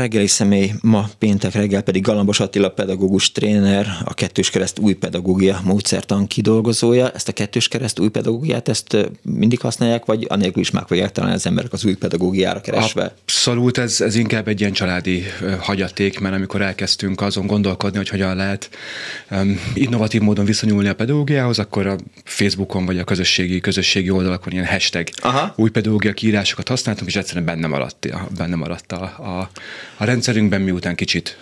Reggeli személy ma péntek reggel pedig Galambos Attila pedagógus tréner, a kettős kereszt új pedagógia módszertan kidolgozója. Ezt a kettős kereszt új pedagógiát, ezt mindig használják, vagy anélkül is meg fogják találni az emberek az új pedagógiára keresve? Abszolút, ez, ez inkább egy ilyen családi hagyaték, mert amikor elkezdtünk azon gondolkodni, hogy hogyan lehet um, innovatív módon viszonyulni a pedagógiához, akkor a Facebookon vagy a közösségi, közösségi oldalakon ilyen hashtag Aha. új pedagógia kiírásokat használtunk, és egyszerűen benne maradt, benne maradt a, a, a rendszerünkben, miután kicsit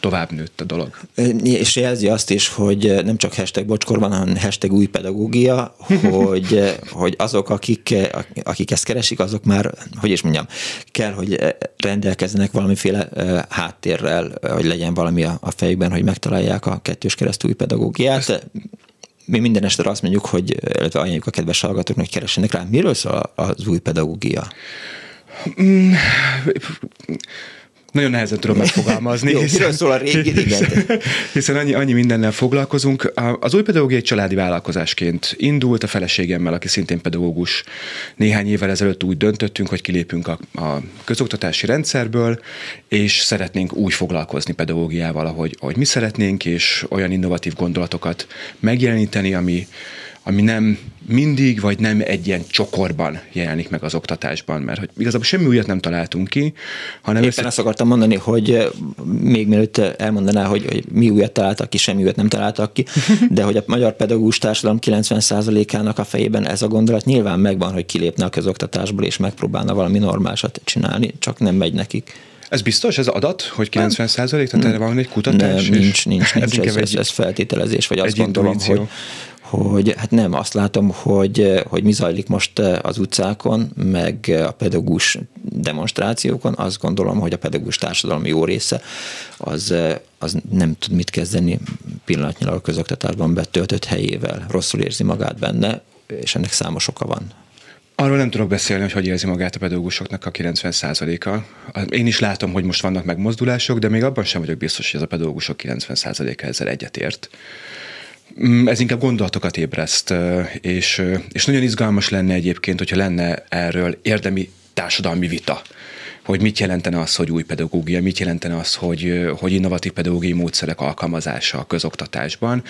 tovább nőtt a dolog. És jelzi azt is, hogy nem csak hashtag bocskor van, hanem hashtag új pedagógia, hogy, hogy azok, akik, akik ezt keresik, azok már, hogy is mondjam, kell, hogy rendelkezzenek valamiféle háttérrel, hogy legyen valami a, a fejükben, hogy megtalálják a kettős kereszt új pedagógiát. Ezt mi minden este azt mondjuk, hogy illetve ajánljuk a kedves hallgatóknak, hogy keressenek rá. Miről szól az új pedagógia? Mm, nagyon nehezen tudom megfogalmazni. Jó, hiszen, szól a régi, igen. Hiszen annyi, annyi mindennel foglalkozunk. Az új pedagógia egy családi vállalkozásként indult a feleségemmel, aki szintén pedagógus. Néhány évvel ezelőtt úgy döntöttünk, hogy kilépünk a, a közoktatási rendszerből, és szeretnénk úgy foglalkozni pedagógiával, ahogy, ahogy mi szeretnénk, és olyan innovatív gondolatokat megjeleníteni, ami, ami nem mindig, vagy nem egy ilyen csokorban jelenik meg az oktatásban, mert hogy igazából semmi újat nem találtunk ki, hanem... Éppen össze... azt akartam mondani, hogy még mielőtt elmondaná, hogy, hogy mi újat találtak ki, semmi újat nem találtak ki, de hogy a magyar pedagógus társadalom 90%-ának a fejében ez a gondolat nyilván megvan, hogy kilépne a közoktatásból, és megpróbálna valami normálsat csinálni, csak nem megy nekik. Ez biztos, ez adat, hogy 90 százalék? Tehát erre van egy kutatás? Nem, nincs, nincs, nincs, ez, ez, ez feltételezés, vagy azt gondolom, hogy hogy hát nem, azt látom, hogy, hogy mi zajlik most az utcákon, meg a pedagógus demonstrációkon, azt gondolom, hogy a pedagógus társadalom jó része az, az nem tud mit kezdeni pillanatnyilag a közoktatásban betöltött helyével. Rosszul érzi magát benne, és ennek számos oka van. Arról nem tudok beszélni, hogy hogy érzi magát a pedagógusoknak a 90%-a. Én is látom, hogy most vannak megmozdulások, de még abban sem vagyok biztos, hogy ez a pedagógusok 90%-a ezzel egyetért. Mm, ez inkább gondolatokat ébreszt, és, és nagyon izgalmas lenne egyébként, hogyha lenne erről érdemi társadalmi vita hogy mit jelentene az, hogy új pedagógia, mit jelentene az, hogy, hogy innovatív pedagógiai módszerek alkalmazása a közoktatásban.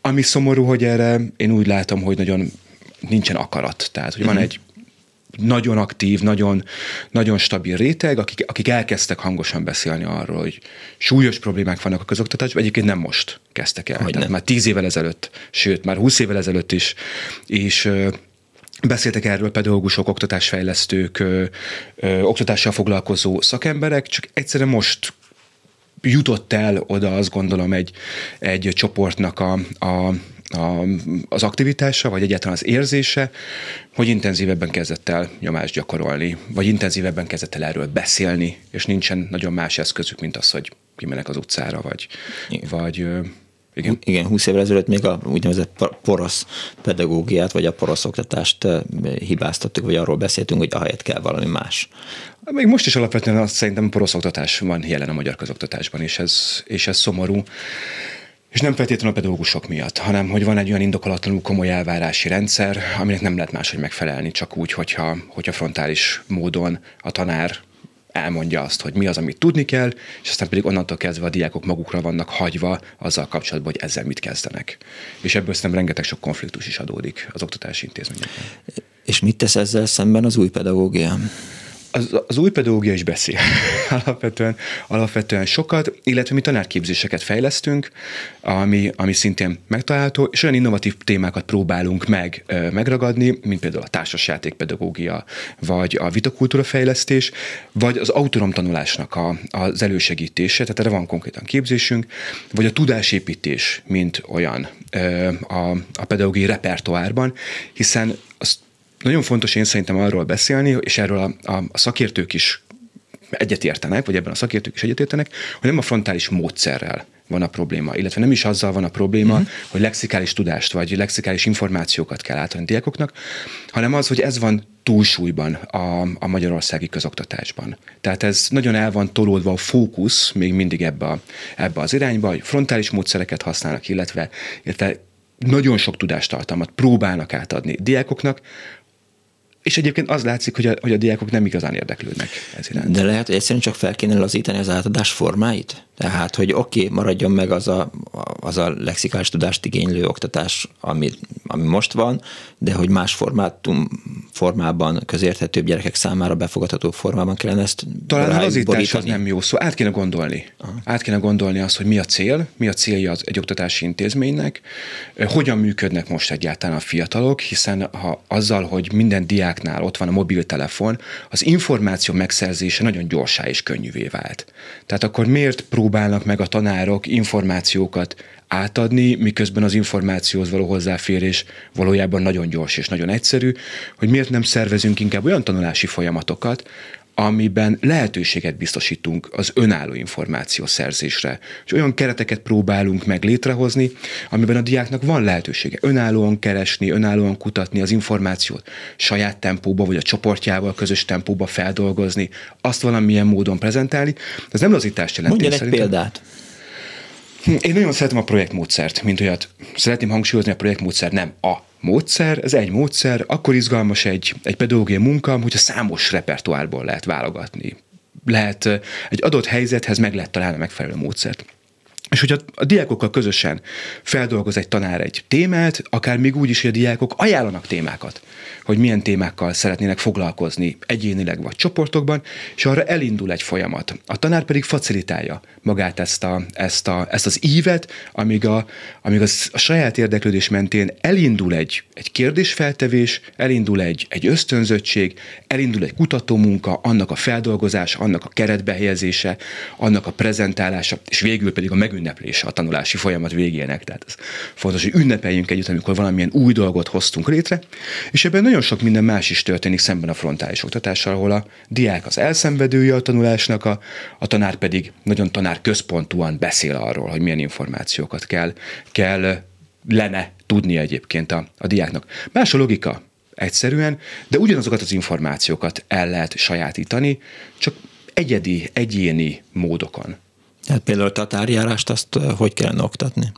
Ami szomorú, hogy erre én úgy látom, hogy nagyon nincsen akarat. Tehát, hogy van mhm. egy nagyon aktív, nagyon, nagyon stabil réteg, akik, akik elkezdtek hangosan beszélni arról, hogy súlyos problémák vannak a közoktatásban, egyébként nem most kezdtek el, tehát már tíz évvel ezelőtt, sőt, már húsz évvel ezelőtt is, és Beszéltek erről pedagógusok, oktatásfejlesztők, ö, ö, oktatással foglalkozó szakemberek, csak egyszerűen most jutott el oda azt gondolom egy, egy csoportnak a, a a, az aktivitása, vagy egyáltalán az érzése, hogy intenzívebben kezdett el nyomást gyakorolni, vagy intenzívebben kezdett el erről beszélni, és nincsen nagyon más eszközük, mint az, hogy kimenek az utcára, vagy, Igen. vagy igen. Igen, 20 évvel ezelőtt még a úgynevezett porosz pedagógiát, vagy a porosz oktatást hibáztattuk, vagy arról beszéltünk, hogy ahelyett kell valami más. Még most is alapvetően azt szerintem porosz oktatás van jelen a magyar közoktatásban, és ez, és ez szomorú. És nem feltétlenül a pedagógusok miatt, hanem hogy van egy olyan indokolatlanul komoly elvárási rendszer, aminek nem lehet máshogy megfelelni, csak úgy, hogyha, hogyha frontális módon a tanár elmondja azt, hogy mi az, amit tudni kell, és aztán pedig onnantól kezdve a diákok magukra vannak hagyva azzal kapcsolatban, hogy ezzel mit kezdenek. És ebből szerintem rengeteg sok konfliktus is adódik az oktatási intézményekben. És mit tesz ezzel szemben az új pedagógia? Az, az új pedagógia is beszél. Alapvetően, alapvetően sokat, illetve mi tanárképzéseket fejlesztünk, ami, ami szintén megtalálható, és olyan innovatív témákat próbálunk meg megragadni, mint például a társasjátékpedagógia, vagy a vitakultúra fejlesztés, vagy az tanulásnak a, az elősegítése, tehát erre van konkrétan képzésünk, vagy a tudásépítés, mint olyan a, a pedagógiai repertoárban, hiszen azt nagyon fontos én szerintem arról beszélni, és erről a, a, a szakértők is egyetértenek, vagy ebben a szakértők is egyetértenek, hogy nem a frontális módszerrel van a probléma, illetve nem is azzal van a probléma, uh-huh. hogy lexikális tudást vagy lexikális információkat kell átadni diákoknak, hanem az, hogy ez van túlsúlyban a, a magyarországi közoktatásban. Tehát ez nagyon el van tolódva a fókusz még mindig ebbe, a, ebbe az irányba, hogy frontális módszereket használnak, illetve, illetve nagyon sok tudástartalmat próbálnak átadni diákoknak, és egyébként az látszik, hogy a, hogy a diákok nem igazán érdeklődnek ez iránt. De lehet, hogy egyszerűen csak fel kéne lazítani az átadás formáit? Tehát, hogy oké, okay, maradjon meg az a, az a lexikális tudást igénylő oktatás, ami, ami most van, de hogy más formátum, formában, közérthetőbb gyerekek számára befogadható formában kellene ezt Talán az lazítás az nem jó szó. Át kéne gondolni. Aha. Át kéne gondolni azt, hogy mi a cél, mi a célja az egy oktatási intézménynek, hogyan működnek most egyáltalán a fiatalok, hiszen ha azzal, hogy minden diáknál ott van a mobiltelefon, az információ megszerzése nagyon gyorsá és könnyűvé vált. Tehát akkor miért prób- próbálnak meg a tanárok információkat átadni, miközben az információhoz való hozzáférés valójában nagyon gyors és nagyon egyszerű, hogy miért nem szervezünk inkább olyan tanulási folyamatokat, amiben lehetőséget biztosítunk az önálló információ szerzésre. És olyan kereteket próbálunk meg létrehozni, amiben a diáknak van lehetősége önállóan keresni, önállóan kutatni az információt, saját tempóba vagy a csoportjával közös tempóba feldolgozni, azt valamilyen módon prezentálni. Ez nem lazítást jelenti. Mondja egy példát. Én nagyon szeretem a projektmódszert, mint olyat. Szeretném hangsúlyozni, a projektmódszer nem a módszer, ez egy módszer, akkor izgalmas egy, egy pedagógiai munka, hogyha számos repertoárból lehet válogatni. Lehet egy adott helyzethez meg lehet találni a megfelelő módszert. És hogyha a diákokkal közösen feldolgoz egy tanár egy témát, akár még úgy is, hogy a diákok ajánlanak témákat, hogy milyen témákkal szeretnének foglalkozni egyénileg vagy csoportokban, és arra elindul egy folyamat. A tanár pedig facilitálja magát ezt, a, ezt, a, ezt az ívet, amíg, a, amíg az, a saját érdeklődés mentén elindul egy, egy kérdésfeltevés, elindul egy, egy ösztönzöttség, elindul egy kutatómunka, annak a feldolgozása, annak a keretbehelyezése, annak a prezentálása, és végül pedig a meg megünneplése a tanulási folyamat végének. Tehát ez fontos, hogy ünnepeljünk együtt, amikor valamilyen új dolgot hoztunk létre, és ebben nagyon sok minden más is történik szemben a frontális oktatással, ahol a diák az elszenvedője a tanulásnak, a, a tanár pedig nagyon tanár központúan beszél arról, hogy milyen információkat kell, kell lenne tudni egyébként a, a diáknak. Más a logika, egyszerűen, de ugyanazokat az információkat el lehet sajátítani, csak egyedi, egyéni módokon. Tehát például a tatárjárást azt hogy kellene oktatni?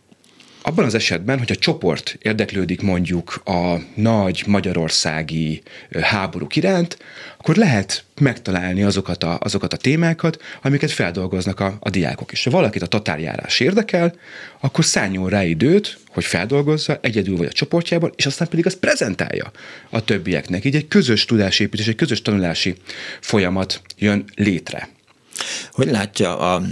Abban az esetben, hogy a csoport érdeklődik mondjuk a nagy magyarországi háborúk iránt, akkor lehet megtalálni azokat a, azokat a témákat, amiket feldolgoznak a, a diákok is. Ha valakit a tatárjárás érdekel, akkor szálljon rá időt, hogy feldolgozza egyedül vagy a csoportjában, és aztán pedig azt prezentálja a többieknek. Így egy közös tudásépítés, egy közös tanulási folyamat jön létre. Hogy látja a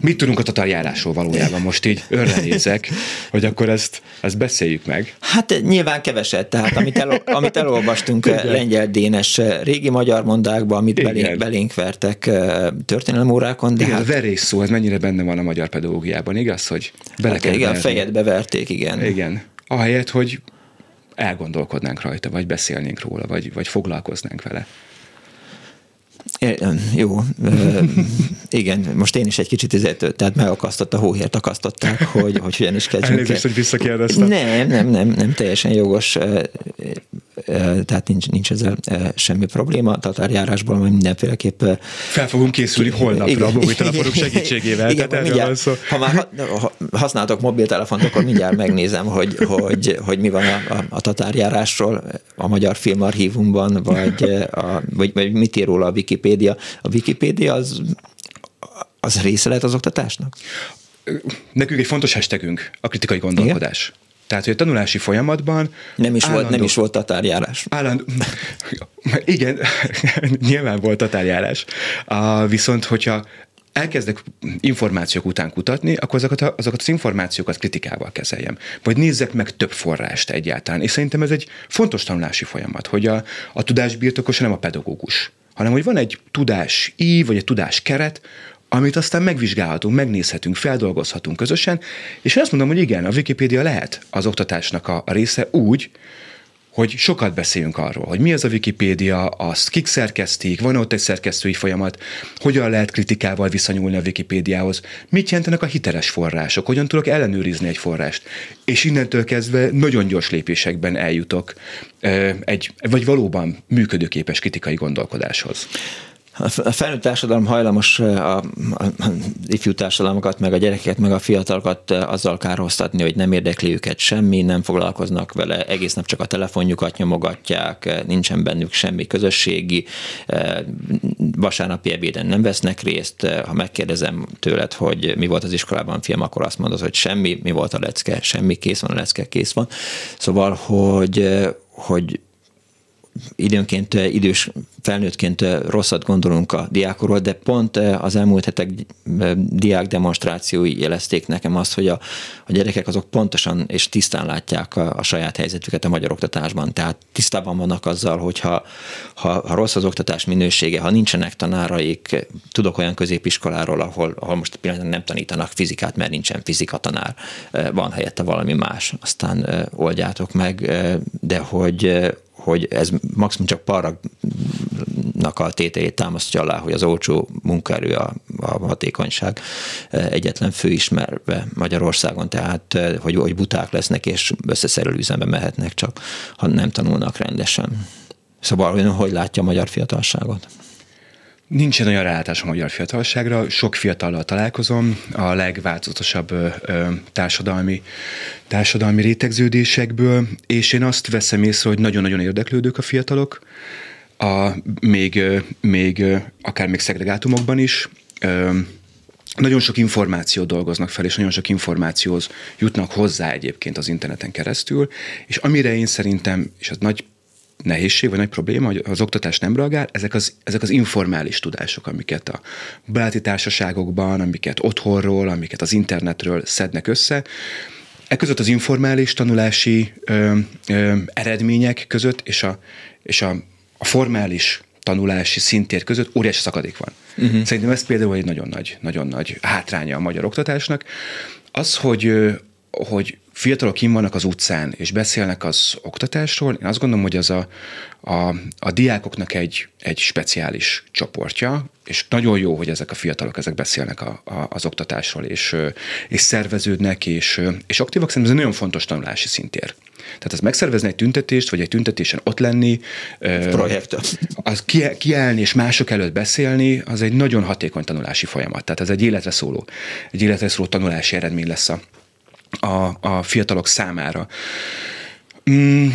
Mit tudunk a tatarjárásról valójában? Most így örre nézek, hogy akkor ezt, ezt beszéljük meg. Hát nyilván keveset, tehát amit, el, amit elolvastunk Igen. lengyel dénes régi magyar mondákba, amit belénk, belénk vertek történelemórákon. De igen, hát, a verés szó, ez mennyire benne van a magyar pedagógiában, igaz, hogy bele hát kell Igen, verni. fejedbe verték, igen. Igen. Ahelyett, hogy elgondolkodnánk rajta, vagy beszélnénk róla, vagy, vagy foglalkoznánk vele. Jó, igen, most én is egy kicsit ezért, tehát megakasztott a hóhért akasztották, hogy, hogy hogyan is kezdjünk. Elnézést, hogy visszakérdeztem. Nem, nem, nem, nem, teljesen jogos, tehát nincs, nincs ezzel semmi probléma. Tatárjárásból majd mindenféleképp... Fel fogunk készülni holnapra igen, a mobiltelefonok segítségével. Igen, tehát mindjárt, szó. Ha már használtok mobiltelefont, akkor mindjárt megnézem, hogy, hogy, hogy mi van a, a, a tatárjárásról a Magyar Filmarchívumban, vagy, a, vagy, vagy mit ír róla a Wikipédia. A Wikipédia az az része lehet az oktatásnak? Nekünk egy fontos hashtagünk a kritikai gondolkodás. Igen? Tehát, hogy a tanulási folyamatban... Nem is, állandó, volt, nem is volt tatárjárás. Állandó, igen, nyilván volt tatárjárás. Uh, viszont, hogyha elkezdek információk után kutatni, akkor azokat, a, azokat az információkat kritikával kezeljem. Vagy nézzek meg több forrást egyáltalán. És szerintem ez egy fontos tanulási folyamat, hogy a, a tudásbirtokos nem a pedagógus, hanem hogy van egy tudás ív, vagy egy tudás keret, amit aztán megvizsgálhatunk, megnézhetünk, feldolgozhatunk közösen, és én azt mondom, hogy igen, a Wikipédia lehet az oktatásnak a része úgy, hogy sokat beszéljünk arról, hogy mi az a Wikipédia, azt kik szerkesztik, van ott egy szerkesztői folyamat, hogyan lehet kritikával viszonyulni a Wikipédiához, mit jelentenek a hiteles források, hogyan tudok ellenőrizni egy forrást. És innentől kezdve nagyon gyors lépésekben eljutok egy, vagy valóban működőképes kritikai gondolkodáshoz. A felnőtt társadalom hajlamos a, a, a ifjú társadalmakat, meg a gyerekeket, meg a fiatalokat azzal kárhoztatni, hogy nem érdekli őket semmi, nem foglalkoznak vele, egész nap csak a telefonjukat nyomogatják, nincsen bennük semmi közösségi, vasárnapi ebéden nem vesznek részt. Ha megkérdezem tőled, hogy mi volt az iskolában film, akkor azt mondod, hogy semmi, mi volt a lecke, semmi, kész van, a lecke kész van. Szóval, hogy, hogy időnként idős felnőttként rosszat gondolunk a diákról, de pont az elmúlt hetek diák demonstrációi jelezték nekem azt, hogy a, a gyerekek azok pontosan és tisztán látják a, a saját helyzetüket a magyar oktatásban. Tehát tisztában vannak azzal, hogy ha, ha, ha rossz az oktatás minősége, ha nincsenek tanáraik, tudok olyan középiskoláról, ahol, ahol most pillanatban nem tanítanak fizikát, mert nincsen fizika tanár, van helyette valami más, aztán oldjátok meg, de hogy hogy ez maximum csak paragnak a tételét támasztja alá, hogy az olcsó munkaerő a, a hatékonyság egyetlen főismerve Magyarországon, tehát hogy, hogy buták lesznek és összeszerelő üzembe mehetnek csak, ha nem tanulnak rendesen. Szóval hogy látja a magyar fiatalságot? Nincsen olyan rálátás a magyar fiatalságra, sok fiatallal találkozom, a legváltozatosabb társadalmi, társadalmi rétegződésekből, és én azt veszem észre, hogy nagyon-nagyon érdeklődők a fiatalok, a, még, még akár még szegregátumokban is, ö, nagyon sok információt dolgoznak fel, és nagyon sok információhoz jutnak hozzá egyébként az interneten keresztül, és amire én szerintem, és az nagy nehézség, vagy nagy probléma, hogy az oktatás nem reagál, ezek az, ezek az informális tudások, amiket a baráti társaságokban, amiket otthonról, amiket az internetről szednek össze, E között az informális tanulási ö, ö, eredmények között és a, és a, a formális tanulási szintér között óriási szakadék van. Uh-huh. Szerintem ez például egy nagyon nagy, nagyon nagy hátránya a magyar oktatásnak. Az, hogy, hogy fiatalok kim vannak az utcán, és beszélnek az oktatásról, én azt gondolom, hogy az a, a, a diákoknak egy, egy speciális csoportja, és nagyon jó, hogy ezek a fiatalok ezek beszélnek a, a, az oktatásról, és, és szerveződnek, és, és aktívak. Szerintem ez egy nagyon fontos tanulási szintér. Tehát ez megszervezni egy tüntetést, vagy egy tüntetésen ott lenni, projekt. Az kiállni és mások előtt beszélni, az egy nagyon hatékony tanulási folyamat. Tehát ez egy életre szóló, egy életre szóló tanulási eredmény lesz a, a, a fiatalok számára. Mm,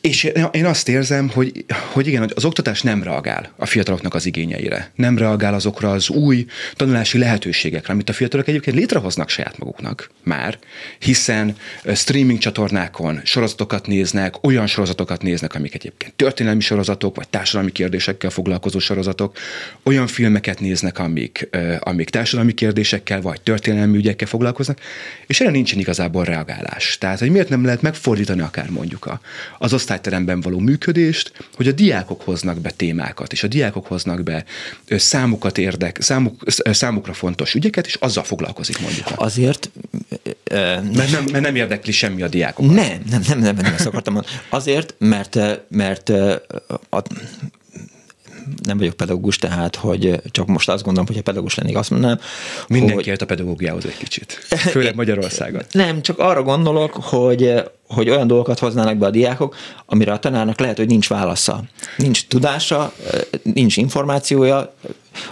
és én azt érzem, hogy, hogy igen, az oktatás nem reagál a fiataloknak az igényeire. Nem reagál azokra az új tanulási lehetőségekre, amit a fiatalok egyébként létrehoznak saját maguknak már, hiszen streaming csatornákon sorozatokat néznek, olyan sorozatokat néznek, amik egyébként történelmi sorozatok, vagy társadalmi kérdésekkel foglalkozó sorozatok, olyan filmeket néznek, amik, amik társadalmi kérdésekkel, vagy történelmi ügyekkel foglalkoznak, és erre nincsen igazából reagálás. Tehát, hogy miért nem lehet megfordítani akár mondjuk az osztályteremben való működést, hogy a diákok hoznak be témákat, és a diákok hoznak be számukat érdek, számuk, számukra fontos ügyeket, és azzal foglalkozik mondjuk. Azért... Mert nem, mert nem érdekli semmi a diákokat. Nem, nem, nem, nem, nem ezt akartam mondani. Azért, mert, mert a, nem vagyok pedagógus, tehát hogy csak most azt gondolom, hogy ha pedagógus lennék, azt mondanám. Mindenki hogy... a pedagógiához egy kicsit. Főleg Magyarországon. Nem, csak arra gondolok, hogy hogy olyan dolgokat hoznának be a diákok, amire a tanárnak lehet, hogy nincs válasza. Nincs tudása, nincs információja,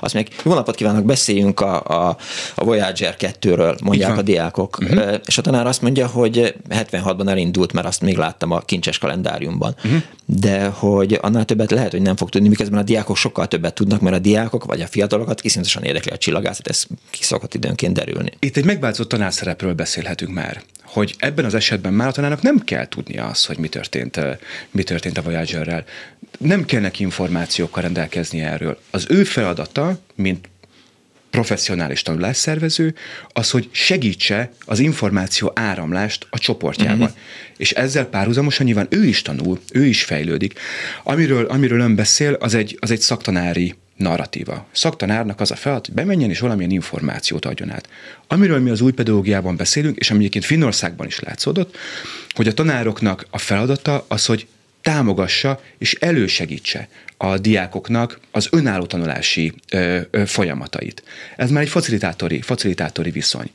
azt még jó napot kívánok, beszéljünk a, a, a Voyager 2-ről, mondják a diákok. Uh-huh. És a tanár azt mondja, hogy 76-ban elindult, mert azt még láttam a kincses kalendáriumban. Uh-huh. De hogy annál többet lehet, hogy nem fog tudni, miközben a diákok sokkal többet tudnak, mert a diákok vagy a fiatalokat iszonyatosan érdekli a csillagászat, ez ki szokott időnként derülni. Itt egy megváltozott tanárszerepről beszélhetünk már hogy ebben az esetben már a tanárnak nem kell tudnia azt, hogy mi történt, mi történt a Voyagerrel. Nem kell neki információkkal rendelkezni erről. Az ő feladata, mint professzionális tanulásszervező, az, hogy segítse az információ áramlást a csoportjában. Uh-huh. És ezzel párhuzamosan nyilván ő is tanul, ő is fejlődik. Amiről, amiről ön beszél, az egy, az egy szaktanári narratíva. Szaktanárnak az a feladat, hogy bemenjen és valamilyen információt adjon át. Amiről mi az új pedagógiában beszélünk, és ami egyébként Finnországban is látszódott, hogy a tanároknak a feladata az, hogy támogassa és elősegítse a diákoknak az önálló tanulási ö, ö, folyamatait. Ez már egy facilitátori, facilitátori viszony.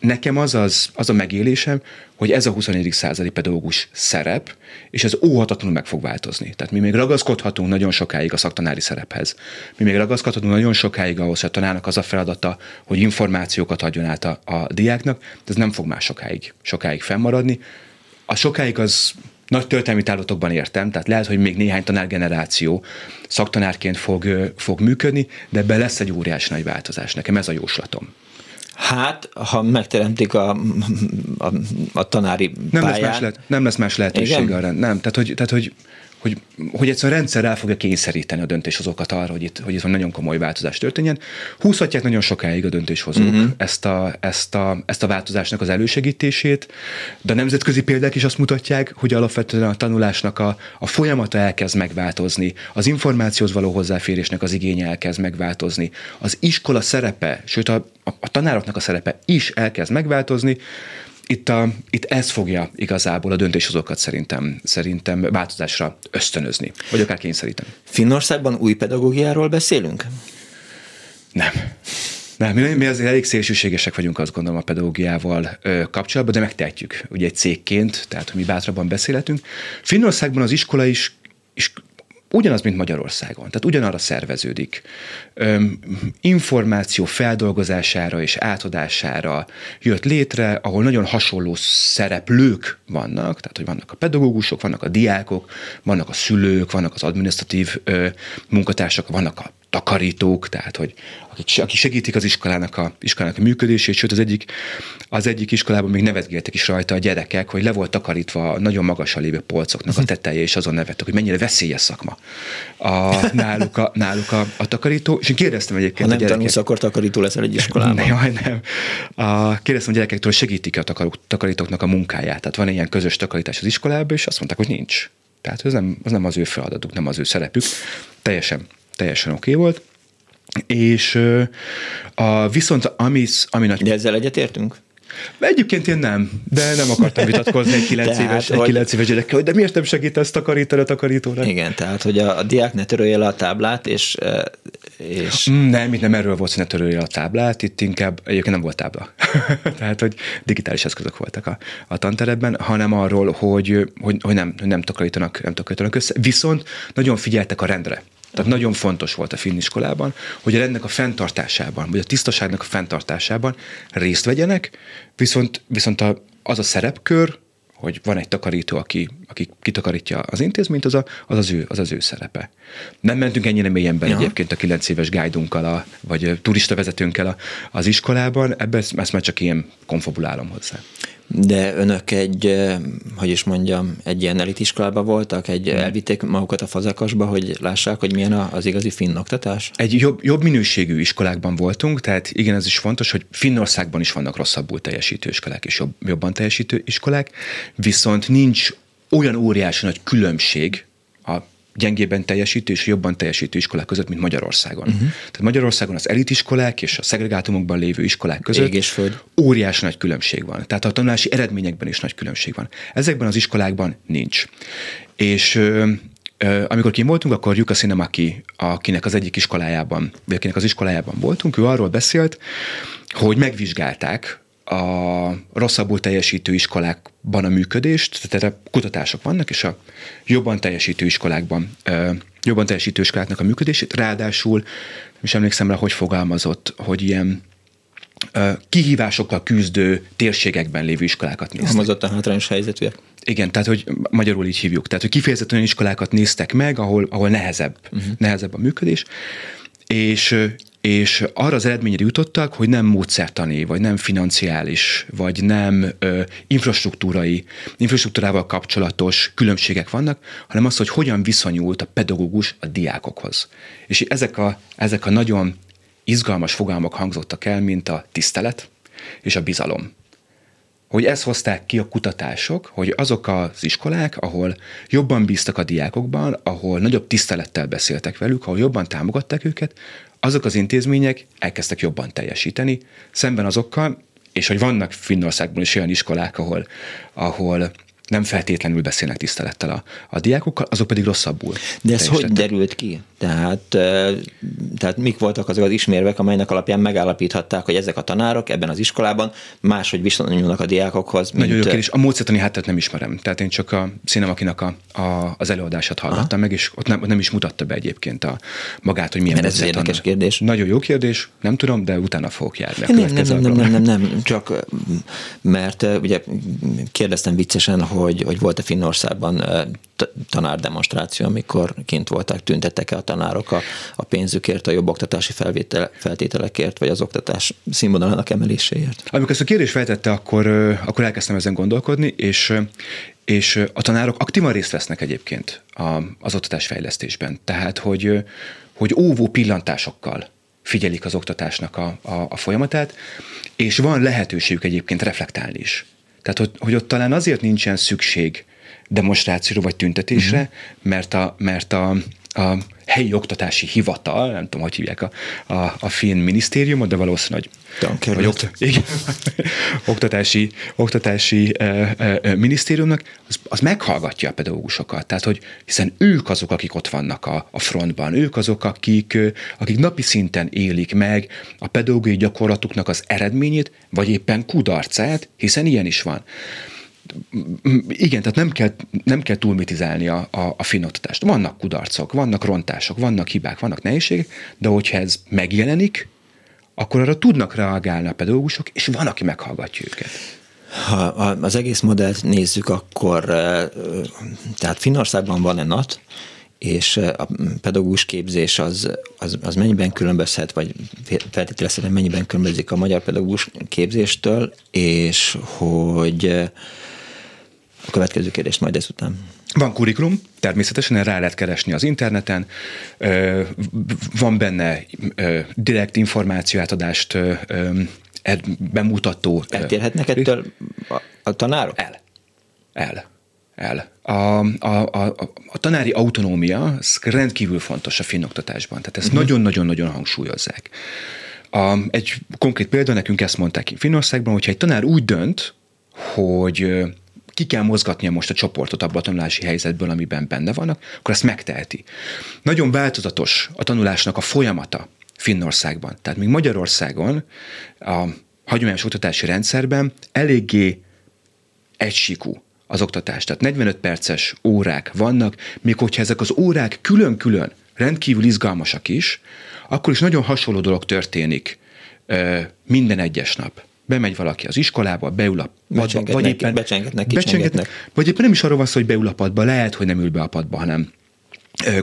Nekem az, az, az a megélésem, hogy ez a 21. századi pedagógus szerep, és ez óhatatlanul meg fog változni. Tehát mi még ragaszkodhatunk nagyon sokáig a szaktanári szerephez. Mi még ragaszkodhatunk nagyon sokáig ahhoz, hogy a tanárnak az a feladata, hogy információkat adjon át a, a diáknak, de ez nem fog már sokáig, sokáig fennmaradni. A sokáig az nagy történelmi távlatokban értem, tehát lehet, hogy még néhány tanárgeneráció szaktanárként fog, fog működni, de ebben lesz egy óriási nagy változás. Nekem ez a jóslatom. Hát, ha megteremtik a, a, a tanári nem pályát. Lesz más lehet, nem lesz más lehetőség arra. Nem, tehát hogy, tehát, hogy hogy, hogy egyszerűen a rendszer el fogja kényszeríteni a döntéshozókat arra, hogy itt, hogy itt van nagyon komoly változás történjen. Húzhatják nagyon sokáig a döntéshozók uh-huh. ezt, a, ezt, a, ezt a változásnak az elősegítését, de a nemzetközi példák is azt mutatják, hogy alapvetően a tanulásnak a, a folyamata elkezd megváltozni, az információhoz való hozzáférésnek az igénye elkezd megváltozni, az iskola szerepe, sőt a, a, a tanároknak a szerepe is elkezd megváltozni, itt, a, itt ez fogja igazából a döntéshozókat szerintem, szerintem változásra ösztönözni, vagy akár kényszeríteni. Finnországban új pedagógiáról beszélünk? Nem. Nem, mi, mi azért elég szélsőségesek vagyunk, azt gondolom, a pedagógiával ö, kapcsolatban, de megtehetjük, ugye egy cégként, tehát hogy mi bátrabban beszélhetünk. Finnországban az iskola is, is ugyanaz, mint Magyarországon. Tehát ugyanarra szerveződik. Öm, információ feldolgozására és átadására jött létre, ahol nagyon hasonló szereplők vannak, tehát hogy vannak a pedagógusok, vannak a diákok, vannak a szülők, vannak az administratív ö, munkatársak, vannak a takarítók, tehát hogy akik, akik segítik az iskolának a, iskolának a működését, sőt az egyik, az egyik iskolában még nevetgéltek is rajta a gyerekek, hogy le volt takarítva a nagyon magasan lévő polcoknak a teteje, és azon nevettek, hogy mennyire veszélyes szakma a, náluk, a, náluk a, a takarító. És én kérdeztem egyébként ha nem a gyerekek, tanulsz, akkor takarító leszel egy iskolában. Nem, jaj, nem. A, kérdeztem a gyerekektől, hogy segítik a takarítóknak a munkáját. Tehát van ilyen közös takarítás az iskolában, és azt mondták, hogy nincs. Tehát ez nem, az nem az ő feladatuk, nem az ő szerepük. Teljesen teljesen oké okay volt. És a, viszont ami, ami nagy... De ezzel egyetértünk? Egyébként én nem, de nem akartam vitatkozni egy 9 éves, egy 9 éves gyerekkel, hogy de miért nem segítesz takarítani a takarítóra? Igen, tehát, hogy a, a diák ne törölje le a táblát, és, és... Mm, nem, itt nem erről volt, hogy ne törölje a táblát, itt inkább, egyébként nem volt tábla. tehát, hogy digitális eszközök voltak a, a tanterebben, hanem arról, hogy, hogy, hogy nem, nem, takarítanak, nem takarítanak össze. Viszont nagyon figyeltek a rendre. Tehát nagyon fontos volt a finn iskolában, hogy a rendnek a fenntartásában, vagy a tisztaságnak a fenntartásában részt vegyenek, viszont, viszont a, az a szerepkör, hogy van egy takarító, aki, aki kitakarítja az intézményt, az, a, az, az, ő, az az ő szerepe. Nem mentünk ennyire mélyen be ja. egyébként a 9 éves guidunkkal, a, vagy turista vezetőnkkel a, az iskolában, ebben ezt, ezt már csak ilyen konfabulálom hozzá. De önök egy, hogy is mondjam, egy ilyen elitiskolában voltak, egy hmm. elvitték magukat a fazakasba, hogy lássák, hogy milyen az igazi finn oktatás? Egy jobb, jobb minőségű iskolákban voltunk, tehát igen, ez is fontos, hogy Finnországban is vannak rosszabbul teljesítő iskolák és jobb, jobban teljesítő iskolák, viszont nincs olyan óriási nagy különbség gyengében teljesítő és jobban teljesítő iskolák között, mint Magyarországon. Uh-huh. Tehát Magyarországon az elitiskolák és a szegregátumokban lévő iskolák között Ég és föld. óriási nagy különbség van. Tehát a tanulási eredményekben is nagy különbség van. Ezekben az iskolákban nincs. És ö, ö, amikor kim voltunk, akkor Yuka Sinemaki, akinek az egyik iskolájában, vagy akinek az iskolájában voltunk, ő arról beszélt, hogy megvizsgálták a rosszabbul teljesítő iskolákban a működést, tehát kutatások vannak, és a jobban teljesítő iskolákban, jobban teljesítő iskoláknak a működését, ráadásul nem is emlékszem rá, hogy fogalmazott, hogy ilyen kihívásokkal küzdő térségekben lévő iskolákat néztek. a hátrányos helyzetűek. Igen, tehát hogy magyarul így hívjuk. Tehát, hogy kifejezetten iskolákat néztek meg, ahol, ahol nehezebb, uh-huh. nehezebb a működés, és és arra az eredményre jutottak, hogy nem módszertani, vagy nem financiális, vagy nem ö, infrastruktúrai, infrastruktúrával kapcsolatos különbségek vannak, hanem az, hogy hogyan viszonyult a pedagógus a diákokhoz. És ezek a, ezek a nagyon izgalmas fogalmak hangzottak el, mint a tisztelet és a bizalom hogy ezt hozták ki a kutatások, hogy azok az iskolák, ahol jobban bíztak a diákokban, ahol nagyobb tisztelettel beszéltek velük, ahol jobban támogatták őket, azok az intézmények elkezdtek jobban teljesíteni, szemben azokkal, és hogy vannak Finnországban is olyan iskolák, ahol, ahol nem feltétlenül beszélnek tisztelettel a, a diákokkal, azok pedig rosszabbul. De ez hogy derült ki? Tehát, tehát mik voltak azok az ismérvek, amelynek alapján megállapíthatták, hogy ezek a tanárok ebben az iskolában máshogy viszonyulnak a diákokhoz? Mint... Nagyon jó kérdés. A módszertani hátteret nem ismerem. Tehát én csak a Cinemakinak a, a, az előadását hallgattam Aha. meg, és ott nem, nem is mutatta be egyébként a magát, hogy milyen ez érdekes kérdés. Nagyon jó kérdés, nem tudom, de utána fogok járni. Nem, nem, nem, nem, nem, nem, nem, csak mert ugye kérdeztem viccesen, hogy, hogy volt-e Finnországban tanárdemonstráció, amikor kint voltak, tüntettek el a tanárok a, a pénzükért, a jobb oktatási feltételekért, vagy az oktatás színvonalának emeléséért? Amikor ezt a kérdést feltette, akkor, akkor elkezdtem ezen gondolkodni, és és a tanárok aktívan részt vesznek egyébként az oktatás fejlesztésben. Tehát, hogy, hogy óvó pillantásokkal figyelik az oktatásnak a, a, a folyamatát, és van lehetőségük egyébként reflektálni is. Tehát, hogy, hogy ott talán azért nincsen szükség demonstrációra vagy tüntetésre, uh-huh. mert, a, mert a, a helyi oktatási hivatal, nem tudom, hogy hívják a, a, a finn minisztériumot, de valószínűleg vagy okt, igen, oktatási, oktatási e, e, minisztériumnak, az, az meghallgatja a pedagógusokat. Tehát, hogy hiszen ők azok, akik ott vannak a, a frontban, ők azok, akik, akik napi szinten élik meg a pedagógiai gyakorlatuknak az eredményét, vagy éppen kudarcát, hiszen ilyen is van igen, tehát nem kell, nem kell túlmitizálni a, a, a finnoktatást. Vannak kudarcok, vannak rontások, vannak hibák, vannak nehézségek, de hogyha ez megjelenik, akkor arra tudnak reagálni a pedagógusok, és van, aki meghallgatja őket. Ha az egész modellt nézzük, akkor tehát Finnországban van egy NAT, és a pedagógus képzés az, az, az mennyiben különbözhet, vagy feltételezhetően mennyiben különbözik a magyar pedagógus képzéstől, és hogy a következő kérdést majd ezután. Van kurikulum, természetesen rá lehet keresni az interneten, van benne direkt információátadást bemutató. Eltérhetnek ettől a, a tanárok? El. El. El. A, a, a, a tanári autonómia rendkívül fontos a finnoktatásban, tehát ezt uh-huh. nagyon-nagyon-nagyon hangsúlyozzák. A, egy konkrét példa, nekünk ezt mondták Finnországban, hogyha egy tanár úgy dönt, hogy ki kell mozgatnia most a csoportot abban a tanulási helyzetből, amiben benne vannak, akkor ezt megteheti. Nagyon változatos a tanulásnak a folyamata Finnországban. Tehát még Magyarországon a hagyományos oktatási rendszerben eléggé egysíkú az oktatás. Tehát 45 perces órák vannak, még hogyha ezek az órák külön-külön rendkívül izgalmasak is, akkor is nagyon hasonló dolog történik minden egyes nap bemegy valaki az iskolába, beül a padba, vagy éppen becsengetnek, becsengetnek, vagy éppen nem is arról van szó, hogy beül a padba, lehet, hogy nem ül be a padba, hanem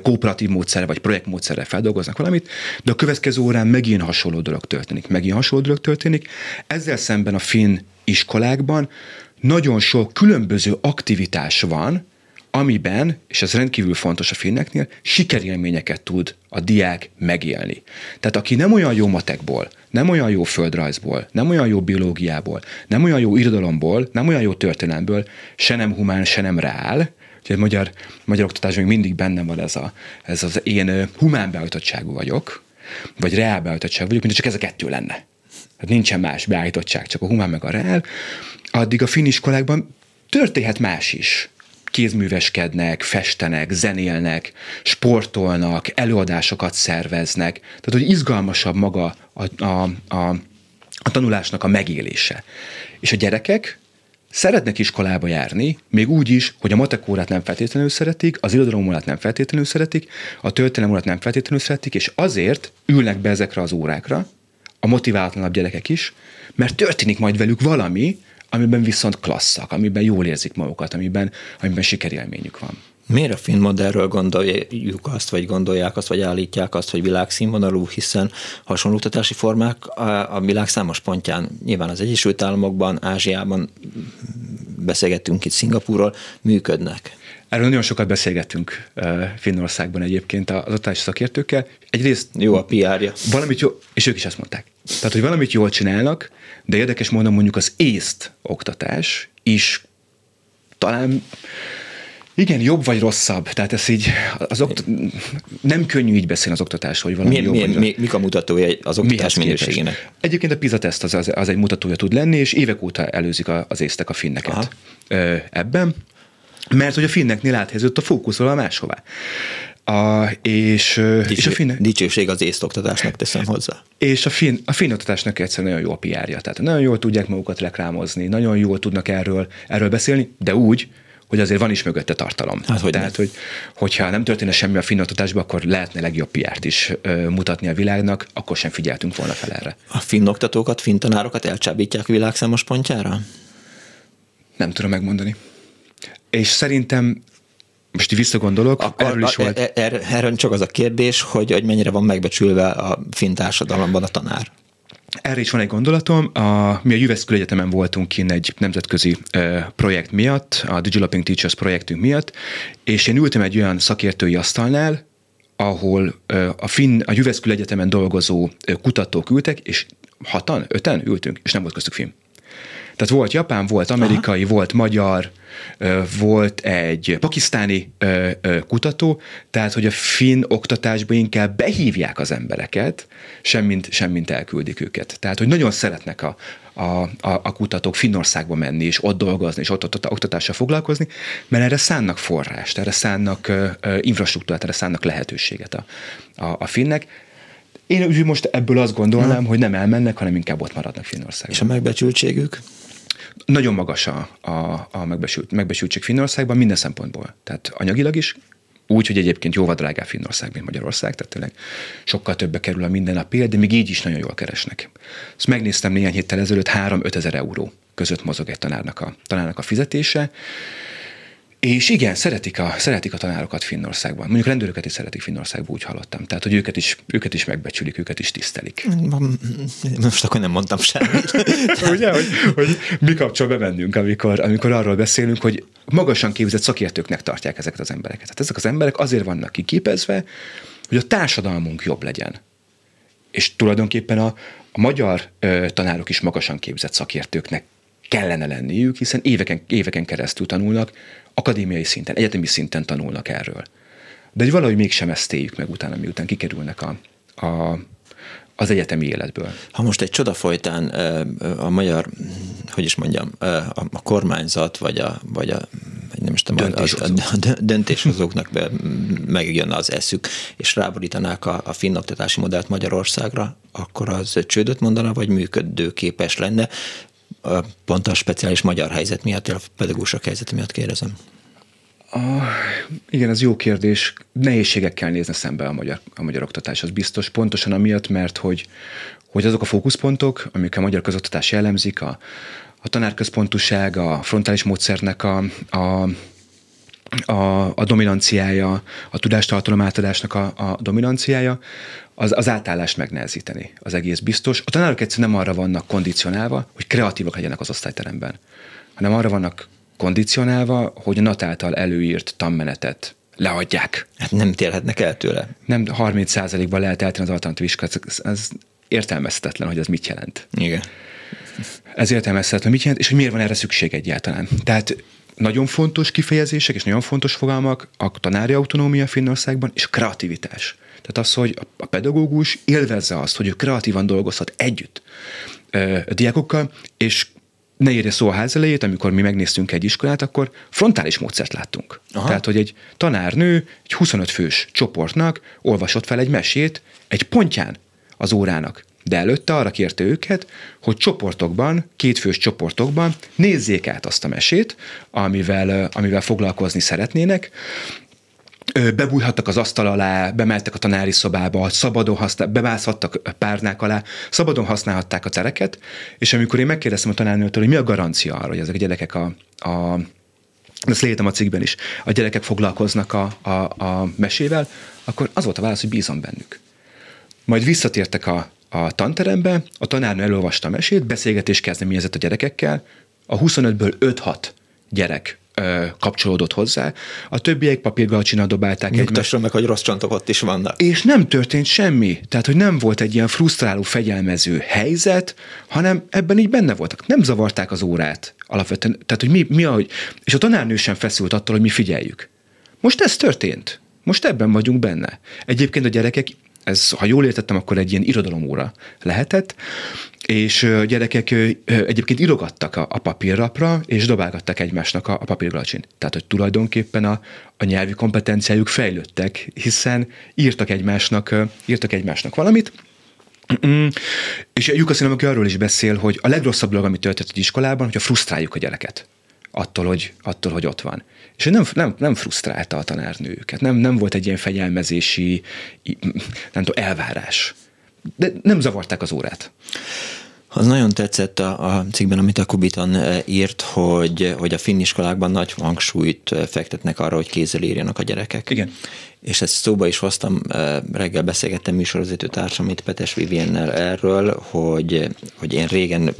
kooperatív módszerre vagy projektmódszerre feldolgoznak valamit, de a következő órán megint hasonló dolog történik, megint hasonló dolog történik. Ezzel szemben a finn iskolákban nagyon sok különböző aktivitás van, amiben, és ez rendkívül fontos a finneknél, sikerélményeket tud a diák megélni. Tehát aki nem olyan jó matekból, nem olyan jó földrajzból, nem olyan jó biológiából, nem olyan jó irodalomból, nem olyan jó történelemből, se nem humán, se nem reál, Úgyhogy magyar, magyar oktatásban még mindig bennem van ez, a, ez az én humán beállítottságú vagyok, vagy reál beállítottságú vagyok, mint csak ez a kettő lenne. Hát nincsen más beállítottság, csak a humán meg a reál. Addig a finn iskolákban történhet más is kézműveskednek, festenek, zenélnek, sportolnak, előadásokat szerveznek. Tehát, hogy izgalmasabb maga a, a, a, a tanulásnak a megélése. És a gyerekek szeretnek iskolába járni, még úgy is, hogy a matekórát nem feltétlenül szeretik, az irodalomórát nem feltétlenül szeretik, a történelemórát nem feltétlenül szeretik, és azért ülnek be ezekre az órákra, a motivátlanabb gyerekek is, mert történik majd velük valami, amiben viszont klasszak, amiben jól érzik magukat, amiben, amiben sikerélményük van. Miért a finn modellről gondoljuk azt, vagy gondolják azt, vagy állítják azt, hogy világszínvonalú, hiszen hasonló oktatási formák a világ számos pontján, nyilván az Egyesült Államokban, Ázsiában, beszélgettünk itt Szingapúrról, működnek. Erről nagyon sokat beszélgettünk Finnországban egyébként az oktatási szakértőkkel. Egyrészt jó a PR-ja. Valamit jó, és ők is azt mondták. Tehát, hogy valamit jól csinálnak, de érdekes módon mondjuk az észt oktatás is talán igen, jobb vagy rosszabb. Tehát ez így, az okt- nem könnyű így beszélni az oktatás, hogy valami mi, jobb mi, vagy mi, Mik a mutatója az oktatás minőségének? Képest? Egyébként a PISA teszt az, az, az egy mutatója tud lenni, és évek óta előzik az észtek a finneket Aha. ebben. mert hogy a finneknél áthelyeződött a fókusz a máshová. A, és, Dicső, és a finn... Dicsőség az észtoktatásnak teszem hozzá. És a finn, a finn oktatásnak egyszerűen nagyon jó a PR-ja. Tehát nagyon jól tudják magukat reklámozni, nagyon jól tudnak erről, erről beszélni, de úgy, hogy azért van is mögötte tartalom. Hát, hogy Tehát, hogy, hogyha nem történne semmi a finn oktatásban, akkor lehetne legjobb PR-t is ö, mutatni a világnak, akkor sem figyeltünk volna fel erre. A finn oktatókat, finn tanárokat elcsábítják a világ számos pontjára? Nem tudom megmondani. És szerintem most visszagondolok, Akkor erről is volt. Er, er, erről csak az a kérdés, hogy, hogy mennyire van megbecsülve a finn társadalomban a tanár. Erre is van egy gondolatom. A, mi a Jüveszkül Egyetemen voltunk kint egy nemzetközi ö, projekt miatt, a Developing Teachers projektünk miatt, és én ültem egy olyan szakértői asztalnál, ahol ö, a Finn, a Jüveszkül Egyetemen dolgozó ö, kutatók ültek, és hatan, öten ültünk, és nem volt köztük film. Tehát volt japán, volt amerikai, Aha. volt magyar, volt egy pakisztáni kutató, tehát hogy a finn oktatásba inkább behívják az embereket, semmint, semmint elküldik őket. Tehát, hogy nagyon szeretnek a, a, a, a kutatók Finnországba menni, és ott dolgozni, és ott, ott, ott oktatással foglalkozni, mert erre szánnak forrást, erre szánnak uh, infrastruktúrát, erre szánnak lehetőséget a, a, a finnek. Én úgy most ebből azt gondolnám, hogy nem elmennek, hanem inkább ott maradnak Finnországban. És a megbecsültségük? Nagyon magas a, a, a megbesült, megbesültség Finnországban minden szempontból. Tehát anyagilag is, úgy, hogy egyébként jóval drágább Finnország, mint Magyarország, tehát tényleg sokkal többe kerül a minden nap de még így is nagyon jól keresnek. Ezt megnéztem néhány héttel ezelőtt, 3-5 ezer euró között mozog egy tanárnak a, tanárnak a fizetése, és igen, szeretik a, szeretik a tanárokat Finnországban. Mondjuk rendőröket is szeretik Finnországban, úgy hallottam. Tehát, hogy őket is, őket is megbecsülik, őket is tisztelik. Most akkor nem mondtam semmit. Ugye, hogy, hogy mi kapcsol bemennünk, amikor, amikor arról beszélünk, hogy magasan képzett szakértőknek tartják ezeket az embereket. Tehát ezek az emberek azért vannak kiképezve, hogy a társadalmunk jobb legyen. És tulajdonképpen a, a magyar ö, tanárok is magasan képzett szakértőknek kellene lenniük, hiszen éveken, éveken keresztül tanulnak, akadémiai szinten, egyetemi szinten tanulnak erről. De hogy valahogy mégsem ezt éljük meg utána, miután kikerülnek a, a, az egyetemi életből. Ha most egy csoda folytán a magyar, hogy is mondjam, a kormányzat, vagy a, vagy a nem is tudom, döntéshozók. a, a döntéshozóknak megjönne az eszük, és ráborítanák a, a finn oktatási modellt Magyarországra, akkor az csődöt mondana, vagy működőképes lenne pont a speciális magyar helyzet miatt, a pedagógusok helyzet miatt kérdezem. A, igen, ez jó kérdés. Nehézségekkel nézne szembe a magyar, a magyar oktatás, az biztos. Pontosan amiatt, mert hogy, hogy azok a fókuszpontok, amik a magyar közoktatás jellemzik, a, a tanárközpontuság, a frontális módszernek a, a a, a dominanciája, a tudástartalom átadásnak a, a dominanciája, az, az átállást megnehezíteni, az egész biztos. A tanárok egyszerűen nem arra vannak kondicionálva, hogy kreatívak legyenek az osztályteremben, hanem arra vannak kondicionálva, hogy a NAT által előírt tanmenetet leadják. Hát nem térhetnek el tőle. Nem 30%-ban lehet eltenni az alternatív iskolát, ez, ez értelmezhetetlen, hogy ez mit jelent. Igen. Ez értelmezhetetlen, mit jelent, és hogy miért van erre szükség egyáltalán. Tehát nagyon fontos kifejezések és nagyon fontos fogalmak a tanári autonómia Finnországban és a kreativitás. Tehát az, hogy a pedagógus élvezze azt, hogy ő kreatívan dolgozhat együtt a diákokkal, és ne érje szó a ház elejét, amikor mi megnéztünk egy iskolát, akkor frontális módszert láttunk. Aha. Tehát, hogy egy tanárnő egy 25 fős csoportnak olvasott fel egy mesét egy pontján az órának. De előtte arra kérte őket, hogy csoportokban, kétfős csoportokban nézzék át azt a mesét, amivel, amivel foglalkozni szeretnének, bebújhattak az asztal alá, bemeltek a tanári szobába, szabadon használ, bemászhattak párnák alá, szabadon használhatták a tereket, és amikor én megkérdeztem a tanárnőtől, hogy mi a garancia arra, hogy ezek a gyerekek a, a ezt leírtam a cikkben is, a gyerekek foglalkoznak a, a, a mesével, akkor az volt a válasz, hogy bízom bennük. Majd visszatértek a, a tanterembe, a tanárnő elolvasta a mesét, beszélgetés kezdeményezett a gyerekekkel, a 25-ből 5-6 gyerek ö, kapcsolódott hozzá, a többiek papírgalcsinat dobálták Nyugtasson meg, hogy rossz csontok ott is vannak. És nem történt semmi. Tehát, hogy nem volt egy ilyen frusztráló, fegyelmező helyzet, hanem ebben így benne voltak. Nem zavarták az órát alapvetően. Tehát, hogy mi, mi ahogy, és a tanárnő sem feszült attól, hogy mi figyeljük. Most ez történt. Most ebben vagyunk benne. Egyébként a gyerekek Ez, ha jól értettem, akkor egy ilyen irodalomóra lehetett, és a gyerekek egyébként írogattak a, a papírrapra, és dobálgattak egymásnak a, a papírgalacsin. Tehát, hogy tulajdonképpen a, a nyelvi kompetenciájuk fejlődtek, hiszen írtak egymásnak, írtak egymásnak valamit, Mm-mm. És a Lyuka arról is beszél, hogy a legrosszabb dolog, amit történt egy iskolában, hogyha frusztráljuk a gyereket attól, hogy, attól, hogy ott van. És nem, nem, nem frusztrálta a tanárnő őket, nem, nem volt egy ilyen fegyelmezési nem tudom, elvárás. De nem zavarták az órát. Az nagyon tetszett a, a cikkben, amit a Kubiton írt, hogy, hogy a finn iskolákban nagy hangsúlyt fektetnek arra, hogy kézzel írjanak a gyerekek. Igen és ezt szóba is hoztam, reggel beszélgettem műsorvezető társam, itt Petes Viviennel erről, hogy, hogy én régen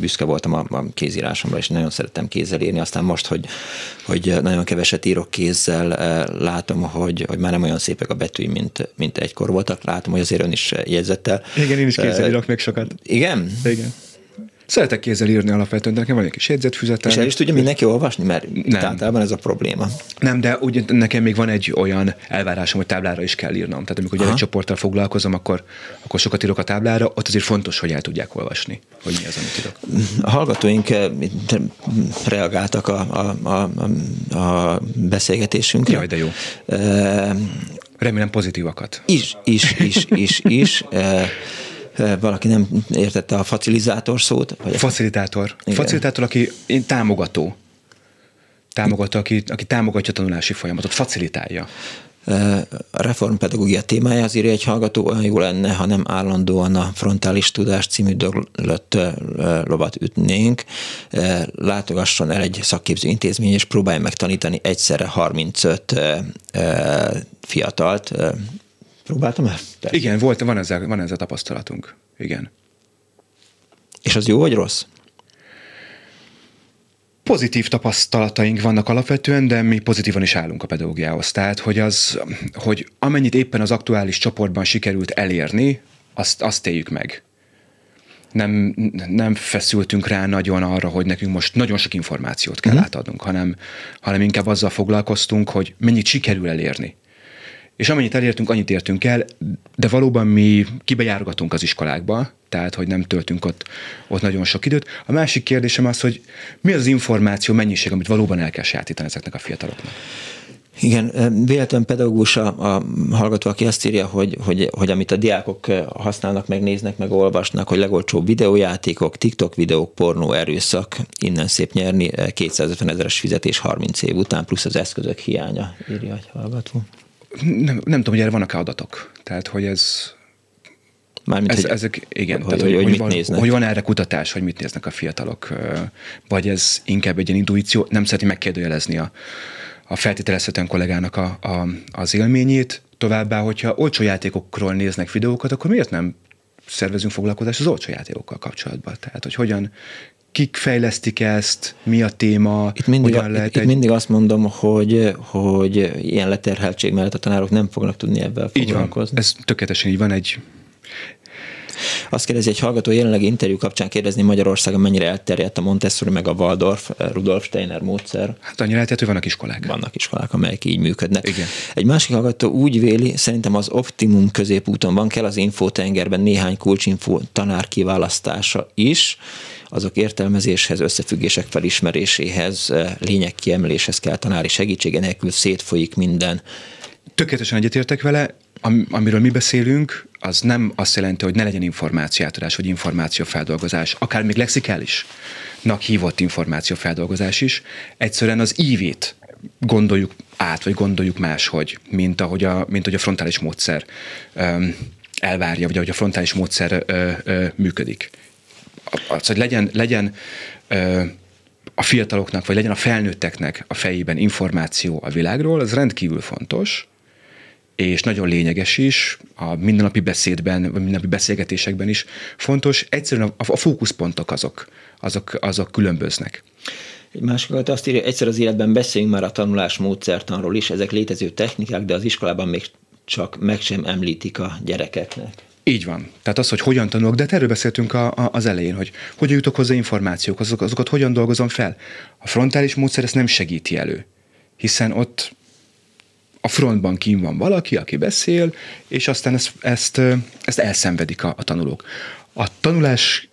büszke voltam a, a kézírásomra, és nagyon szerettem kézzel írni, aztán most, hogy, hogy nagyon keveset írok kézzel, látom, hogy, hogy már nem olyan szépek a betűi, mint, mint egykor voltak, látom, hogy azért ön is jegyzettel. Igen, én is kézzel írok még sokat. Igen? Igen. Szeretek kézzel írni alapvetően, de nekem van egy kis jegyzetfüzetem. És el is tudja mindenki olvasni, mert nem. általában ez a probléma. Nem, de úgy nekem még van egy olyan elvárásom, hogy táblára is kell írnom. Tehát amikor gyerekcsoporttal foglalkozom, akkor, akkor sokat írok a táblára, ott azért fontos, hogy el tudják olvasni, hogy mi az, amit írok. A hallgatóink eh, reagáltak a, a, a, a beszélgetésünkre. Jaj, de jó. E, Remélem pozitívakat. Is, is, is, is, is. E, valaki nem értette a facilizátor szót. Vagy facilitátor. Igen. Facilitátor, aki támogató. Támogató, aki, aki támogatja a tanulási folyamatot, facilitálja. A reformpedagógia témája azért egy hallgató olyan jó lenne, ha nem állandóan a frontális tudás című döglött lovat ütnénk. Látogasson el egy szakképző intézmény, és próbálj meg tanítani egyszerre 35 fiatalt, Próbáltam el? Persze. Igen, volt, van ezzel, van ezzel tapasztalatunk. Igen. És az jó vagy rossz? Pozitív tapasztalataink vannak alapvetően, de mi pozitívan is állunk a pedagógiához. Tehát, hogy, az, hogy amennyit éppen az aktuális csoportban sikerült elérni, azt, azt éljük meg. Nem, nem feszültünk rá nagyon arra, hogy nekünk most nagyon sok információt kell mm. átadnunk, hanem, hanem inkább azzal foglalkoztunk, hogy mennyit sikerül elérni és amennyit elértünk, annyit értünk el, de valóban mi kibejárgatunk az iskolákba, tehát hogy nem töltünk ott, ott nagyon sok időt. A másik kérdésem az, hogy mi az, az információ mennyiség, amit valóban el kell sajátítani ezeknek a fiataloknak? Igen, véletlen pedagógus a, a hallgató, aki azt írja, hogy, hogy, hogy amit a diákok használnak, megnéznek, meg olvasnak, hogy legolcsóbb videójátékok, TikTok videók, pornó, erőszak, innen szép nyerni, 250 ezeres fizetés 30 év után, plusz az eszközök hiánya, írja egy hallgató nem, nem tudom, hogy erre vannak-e adatok. Tehát, hogy ez, Mármint, ez, hogy, ezek, igen, hogy, tehát, hogy, hogy, hogy, mit van, néznek. hogy van erre kutatás, hogy mit néznek a fiatalok, vagy ez inkább egy ilyen intuíció, nem szereti megkérdőjelezni a, a feltételezhetően kollégának a, a, az élményét. Továbbá, hogyha olcsó játékokról néznek videókat, akkor miért nem szervezünk foglalkozást az olcsó játékokkal kapcsolatban? Tehát, hogy hogyan kik fejlesztik ezt, mi a téma, itt mindig, hogyan lehet itt, egy... itt mindig azt mondom, hogy, hogy ilyen leterheltség mellett a tanárok nem fognak tudni ebben foglalkozni. Így van, ez tökéletesen így van, egy azt kérdezi egy hallgató, jelenlegi interjú kapcsán kérdezni Magyarországon mennyire elterjedt a Montessori meg a Waldorf, Rudolf Steiner módszer. Hát annyira elterjedt, hogy vannak iskolák. Vannak iskolák, amelyek így működnek. Igen. Egy másik hallgató úgy véli, szerintem az optimum középúton van, kell az infotengerben néhány kulcsinfo tanár kiválasztása is, azok értelmezéshez, összefüggések felismeréséhez, eh, lényeg kiemeléshez kell tanári segítsége nélkül szétfolyik minden. Tökéletesen egyetértek vele, Am, amiről mi beszélünk, az nem azt jelenti, hogy ne legyen információátadás, vagy információfeldolgozás, akár még lexikálisnak hívott információfeldolgozás is. Egyszerűen az ívét gondoljuk át, vagy gondoljuk máshogy, mint ahogy a, mint ahogy a frontális módszer um, elvárja, vagy ahogy a frontális módszer ö, ö, működik. Az, hogy legyen, legyen ö, a fiataloknak, vagy legyen a felnőtteknek a fejében információ a világról, az rendkívül fontos, és nagyon lényeges is, a mindennapi beszédben, vagy mindennapi beszélgetésekben is fontos. Egyszerűen a, a fókuszpontok azok, azok, azok különböznek. Egy másik azt írja, egyszer az életben beszéljünk már a tanulás módszertanról is, ezek létező technikák, de az iskolában még csak meg sem említik a gyerekeknek. Így van. Tehát az, hogy hogyan tanulok, de hát erről beszéltünk a, a, az elején, hogy hogyan jutok hozzá információk, azok, azokat hogyan dolgozom fel. A frontális módszer ezt nem segíti elő, hiszen ott a frontban kín van valaki, aki beszél, és aztán ezt, ezt, ezt elszenvedik a, a tanulók. A tanulás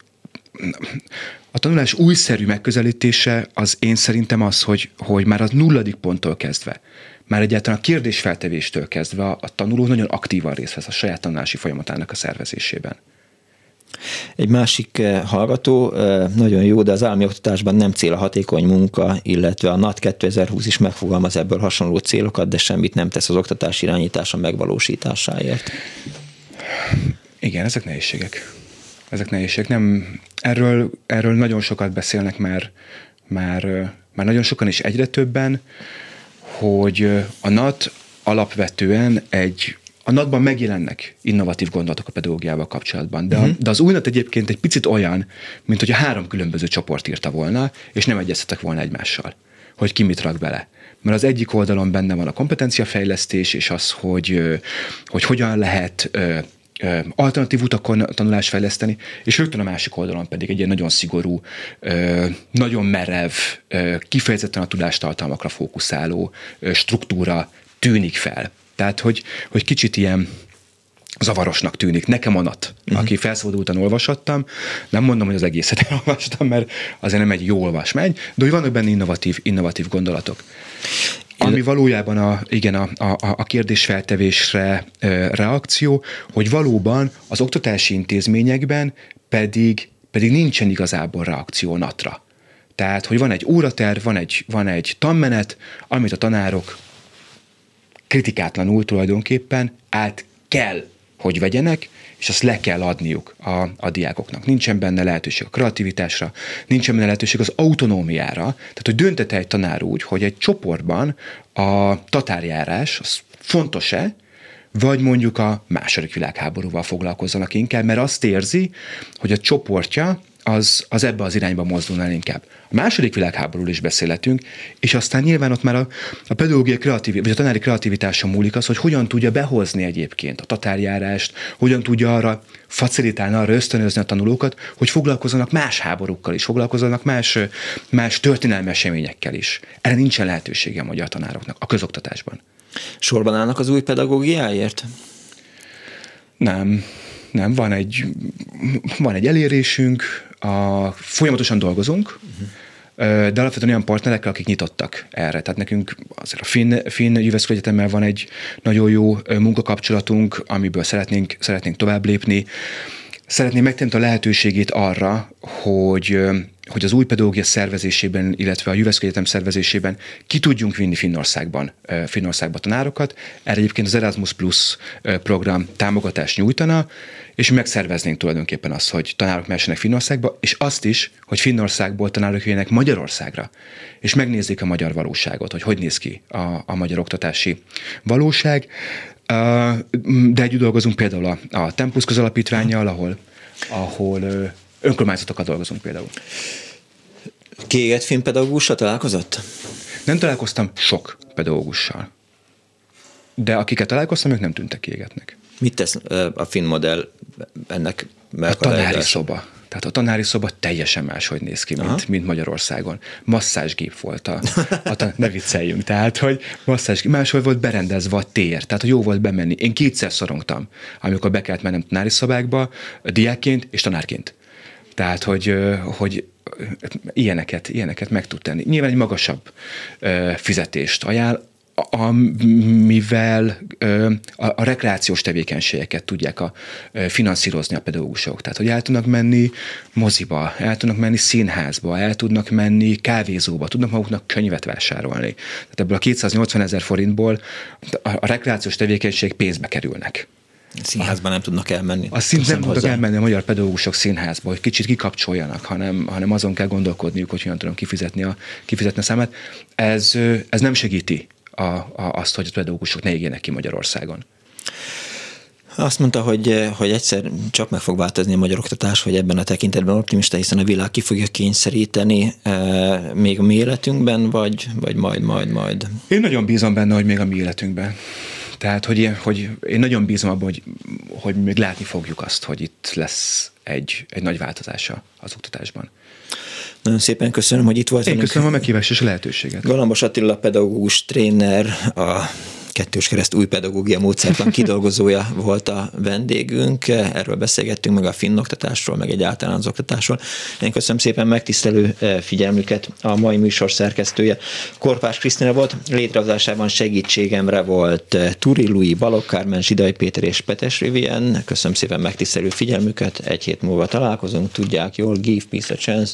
a tanulás újszerű megközelítése az én szerintem az, hogy, hogy már az nulladik ponttól kezdve, már egyáltalán a kérdésfeltevéstől kezdve a, tanuló nagyon aktívan részt vesz a saját tanulási folyamatának a szervezésében. Egy másik eh, hallgató, eh, nagyon jó, de az állami oktatásban nem cél a hatékony munka, illetve a NAT 2020 is megfogalmaz ebből hasonló célokat, de semmit nem tesz az oktatás irányítása megvalósításáért. Igen, ezek nehézségek. Ezek nehézségek. Nem, erről, erről nagyon sokat beszélnek már, már, már nagyon sokan is egyre többen, hogy a NAT alapvetően egy a NAT-ban megjelennek innovatív gondolatok a pedagógiával kapcsolatban, de, uh-huh. de az új NAT egyébként egy picit olyan, mint hogy a három különböző csoport írta volna, és nem egyeztetek volna egymással, hogy ki mit rak bele. Mert az egyik oldalon benne van a kompetenciafejlesztés, és az, hogy, hogy hogyan lehet alternatív utakon tanulást fejleszteni, és rögtön a másik oldalon pedig egy ilyen nagyon szigorú, nagyon merev, kifejezetten a tudástartalmakra fókuszáló struktúra tűnik fel. Tehát, hogy, hogy kicsit ilyen zavarosnak tűnik. Nekem anat, uh-huh. aki felszabadultan olvashattam, nem mondom, hogy az egészet elolvastam, mert azért nem egy jó olvasmány, de hogy vannak benne innovatív, innovatív gondolatok. Ami valójában a, igen, a, a, a kérdésfeltevésre e, reakció, hogy valóban az oktatási intézményekben pedig, pedig nincsen igazából reakció natra. Tehát, hogy van egy óraterv, van egy, van egy tanmenet, amit a tanárok kritikátlanul tulajdonképpen át kell, hogy vegyenek, és azt le kell adniuk a, a diákoknak. Nincsen benne lehetőség a kreativitásra, nincsen benne lehetőség az autonómiára, tehát hogy döntete egy tanár úgy, hogy egy csoportban a tatárjárás az fontos-e, vagy mondjuk a második világháborúval foglalkozzanak inkább, mert azt érzi, hogy a csoportja az, az ebbe az irányba mozdul el inkább. A második világháborúról is beszélhetünk, és aztán nyilván ott már a, a pedagógia kreatív, vagy a tanári kreativitása múlik az, hogy hogyan tudja behozni egyébként a tatárjárást, hogyan tudja arra facilitálni, arra ösztönözni a tanulókat, hogy foglalkozzanak más háborúkkal is, foglalkozzanak más, más történelmi eseményekkel is. Erre nincsen lehetősége a magyar tanároknak a közoktatásban. Sorban állnak az új pedagógiáért? Nem, nem, van egy, van egy elérésünk, a, folyamatosan dolgozunk, uh-huh de alapvetően olyan partnerekkel, akik nyitottak erre. Tehát nekünk azért a Finn, Finn Jüveszkő Egyetemmel van egy nagyon jó munkakapcsolatunk, amiből szeretnénk, szeretnénk tovább lépni. Szeretném megtenni a lehetőségét arra, hogy hogy az új pedagógia szervezésében, illetve a Jüveszkő Egyetem szervezésében ki tudjunk vinni Finnországban, Finnországba tanárokat. Erre egyébként az Erasmus Plus program támogatást nyújtana, és megszerveznénk tulajdonképpen azt, hogy tanárok mehessenek Finnországba, és azt is, hogy Finnországból tanárok jöjjenek Magyarországra, és megnézzék a magyar valóságot, hogy hogy néz ki a, a magyar oktatási valóság. De együtt dolgozunk például a, a Tempus közalapítványjal, ahol, ahol önkormányzatokkal dolgozunk például. Kiégett filmpedagógussal találkozott? Nem találkoztam sok pedagógussal. De akiket találkoztam, ők nem tűntek kiégetnek. Mit tesz a finn modell ennek A tanári szoba. Tehát a tanári szoba teljesen máshogy néz ki, mint, mint Magyarországon. Masszázsgép volt a, a tan- ne vicceljünk. Tehát, hogy masszázsgép, máshol volt berendezve a tér, tehát jó volt bemenni. Én kétszer szorongtam, amikor be kellett mennem tanári szobákba, diákként és tanárként. Tehát, hogy, hogy ilyeneket, ilyeneket meg tud tenni. Nyilván egy magasabb fizetést ajánl, amivel a, a rekreációs tevékenységeket tudják a, finanszírozni a pedagógusok. Tehát, hogy el tudnak menni moziba, el tudnak menni színházba, el tudnak menni kávézóba, tudnak maguknak könyvet vásárolni. Tehát ebből a 280 ezer forintból a, a rekreációs tevékenység pénzbe kerülnek. Színházban nem tudnak elmenni. A szint nem tudnak elmenni a magyar pedagógusok színházba, hogy kicsit kikapcsoljanak, hanem, hanem azon kell gondolkodniuk, hogy hogyan tudom kifizetni a, kifizetni a számát. Ez, ez nem segíti a, a, azt, hogy a pedagógusok ne égjenek ki Magyarországon. Azt mondta, hogy, hogy egyszer csak meg fog változni a magyar oktatás, hogy ebben a tekintetben optimista, hiszen a világ ki fogja kényszeríteni e, még a mi életünkben, vagy, vagy majd, majd, majd. Én nagyon bízom benne, hogy még a mi életünkben. Tehát, hogy, hogy én nagyon bízom abban, hogy, hogy még látni fogjuk azt, hogy itt lesz egy, egy nagy változása az oktatásban. Nagyon szépen köszönöm, hogy itt volt. Én köszönöm a meghívást és a lehetőséget. Galambos Attila pedagógus tréner, a kettős kereszt új pedagógia módszertan kidolgozója volt a vendégünk. Erről beszélgettünk meg a finnoktatásról, meg egyáltalán az oktatásról. Én köszönöm szépen megtisztelő figyelmüket. A mai műsor szerkesztője Korpás Krisztina volt. Létrehozásában segítségemre volt Turi Lui, Balogh Kármen, Zsidai Péter és Petes Rivien. Köszönöm szépen megtisztelő figyelmüket. Egy hét múlva találkozunk. Tudják jól, give peace a chance.